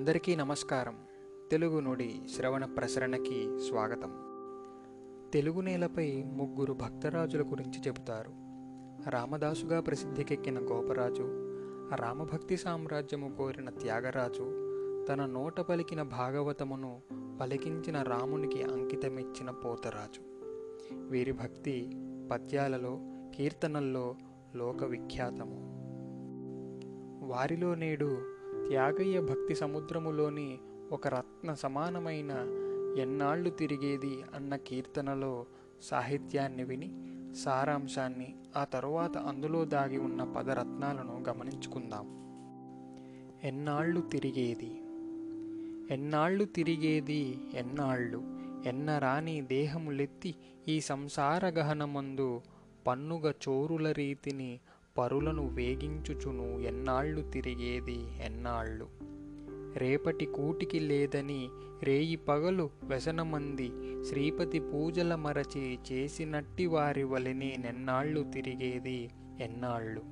అందరికీ నమస్కారం. తెలుగు నుడి శ్రవణ ప్రసరణకి స్వాగతం. తెలుగు నేలపై ముగ్గురు భక్తరాజుల గురించి చెబుతారు. రామదాసుగా ప్రసిద్ధికెక్కిన గోపరాజు రామభక్తి సామ్రాజ్యము కోరిన త్యాగరాజు తన నోట పలికిన భాగవతమును పలికించిన రామునికి అంకితమిచ్చిన పోతరాజు. వీరి భక్తి పద్యాలలో కీర్తనల్లో లోక విఖ్యాతము వారిలో నేడు త్యాగయ్య భక్తి సముద్రములోని ఒక రత్న సమానమైన ఎన్నాళ్ళు తిరిగేది అన్న కీర్తనలో సాహిత్యాన్ని విని సారాంశాన్ని ఆ తరువాత అందులో దాగి ఉన్న పదరత్నాలను గమనించుకుందాం. ఎన్నాళ్ళు తిరిగేది? ఎన్నాళ్ళు తిరిగేది? ఎన్నాళ్ళు? ఎన్నరాని దేహములెత్తి ఈ సంసార గహనమందు పన్నుగ చోరుల రీతిని పరులను వేగించుచును ఎన్నాళ్ళు తిరిగేది? ఎన్నాళ్ళు? రేపటి కూటికి లేదని రేయి పగలు వ్యసనమంది శ్రీపతి పూజల మరచి చేసినట్టి వారి వలెనే నెన్నాళ్ళు తిరిగేది? ఎన్నాళ్ళు?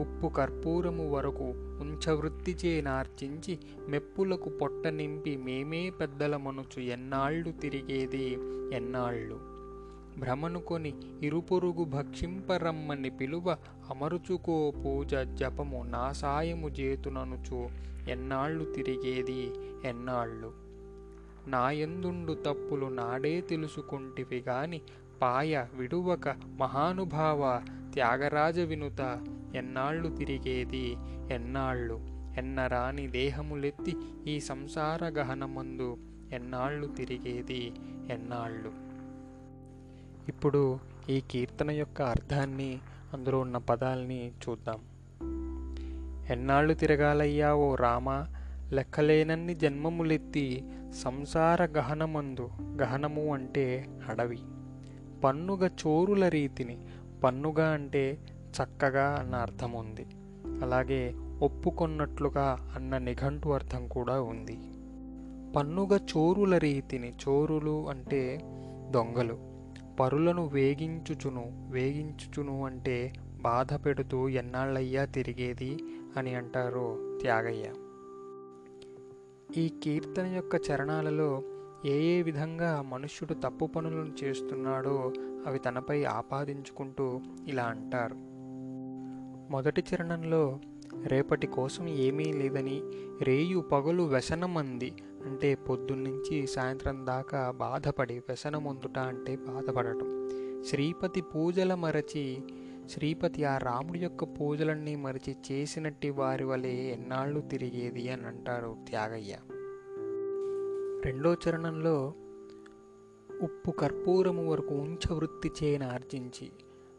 ఉప్పు కర్పూరము వరకు ఉంచవృత్తిచే నార్చించి మెప్పులకు పొట్ట నింపి మేమే పెద్దలమనుచు ఎన్నాళ్ళు తిరిగేది? ఎన్నాళ్ళు? భ్రమనుకొని ఇరుపొరుగు భక్షింపరమ్మని పిలువ అమరుచుకో పూజ జపము నా సాయము చేతుననుచు ఎన్నాళ్ళు తిరిగేది? ఎన్నాళ్ళు? నాయందుండు తప్పులు నాడే తెలుసుకుంటివి గాని పాయ విడువక మహానుభావ త్యాగరాజ వినుత ఎన్నాళ్ళు తిరిగేది? ఎన్నాళ్ళు? ఎన్నరాని దేహములెత్తి ఈ సంసార గహనమందు ఎన్నాళ్ళు తిరిగేది? ఎన్నాళ్ళు? ఇప్పుడు ఈ కీర్తన యొక్క అర్థాన్ని అందులో ఉన్న పదాల్ని చూద్దాం. ఎన్నాళ్ళు తిరగాలయ్యా ఓ రామ లెక్కలేనన్ని జన్మములెత్తి సంసార గహనమందు గహనము అంటే అడవి. పన్నుగ చోరుల రీతిని పన్నుగ అంటే చక్కగా అన్న అర్థం ఉంది అలాగే ఒప్పుకొన్నట్లుగా అన్న నిఘంటు అర్థం కూడా ఉంది. పన్నుగ చోరుల రీతిని చోరులు అంటే దొంగలు. పరులను వేగించుచును. వేగించుచును అంటే బాధ పెడుతూ ఎన్నాళ్ళయ్యా తిరిగేది అని అంటారు త్యాగయ్య. ఈ కీర్తన యొక్క చరణాలలో ఏ ఏ విధంగా మనుష్యుడు తప్పు పనులను చేస్తున్నాడో అవి తనపై ఆపాదించుకుంటూ ఇలా అంటారు. మొదటి చరణంలో రేపటి కోసం ఏమీ లేదని రేయు పగలు వ్యసనమంది అంటే పొద్దున్నుంచి సాయంత్రం దాకా బాధపడి వ్యసనమొందుట అంటే బాధపడటం. శ్రీపతి పూజల మరచి శ్రీపతి ఆ రాముడి యొక్క పూజలన్నీ మరచి చేసినట్టి వారి వలె ఎన్నాళ్ళు తిరిగేది అని అంటారు త్యాగయ్య. రెండో చరణంలో ఉప్పు కర్పూరము వరకు ఉంచవృత్తి చేయన ఆర్జించి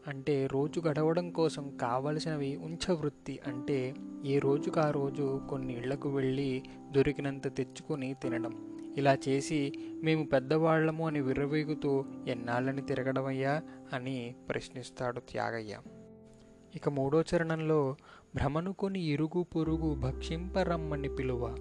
అంటే రోజు గడవడం కోసం కావలసినవి ఉంచవృత్తి అంటే ఏ రోజుకు ఆ రోజు కొన్ని ఇళ్ళకు వెళ్ళి దొరికినంత తెచ్చుకొని తినడం. ఇలా చేసి మేము పెద్దవాళ్ళము అని విర్రవీగుతూ ఎన్నాళ్ళని తిరగడమయ్యా అని ప్రశ్నిస్తాడు త్యాగయ్య. ఇక మూడో చరణంలో భ్రమనుకొని ఇరుగు పొరుగు భక్షింపరమ్మని పిలువ.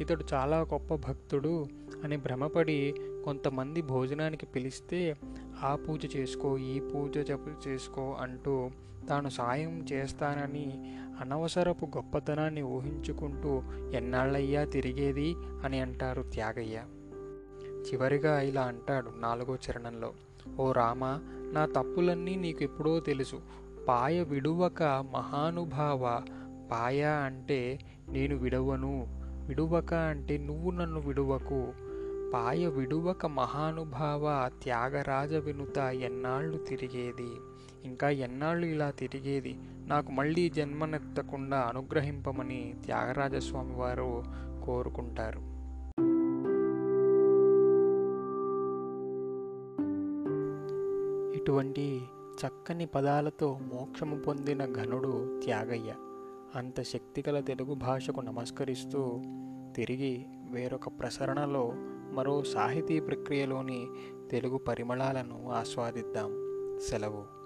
ఇతడు చాలా గొప్ప భక్తుడు అని భ్రమపడి కొంతమంది భోజనానికి పిలిస్తే ఆ పూజ చేసుకో ఈ పూజ జప చేసుకో అంటూ తాను సాయం చేస్తానని అనవసరపు గొప్పతనాన్ని ఊహించుకుంటూ ఎన్నాళ్ళయ్యా తిరిగేది? అని అంటారు త్యాగయ్య. చివరిగా ఇలా అంటాడు నాలుగో చరణంలో. ఓ రామ నా తప్పులన్నీ నీకు ఎప్పుడో తెలుసు. పాయ విడువక మహానుభావ పాయ అంటే నేను విడవను. విడువక అంటే నువ్వు నన్ను విడువకు. పాయ విడువక మహానుభావ త్యాగరాజ వినుత ఎన్నాళ్ళు తిరిగేది? ఇంకా ఎన్నాళ్ళు ఇలా తిరిగేది? నాకు మళ్ళీ జన్మనెత్తకుండా అనుగ్రహింపమని త్యాగరాజస్వామి వారు కోరుకుంటారు. ఇటువంటి చక్కని పదాలతో మోక్షము పొందిన ఘనుడు త్యాగయ్య. అంత శక్తిగల తెలుగు భాషకు నమస్కరిస్తూ తిరిగి వేరొక ప్రసరణలో మరో సాహితీ ప్రక్రియలోని తెలుగు పరిమళాలను ఆస్వాదిద్దాం. సెలవు.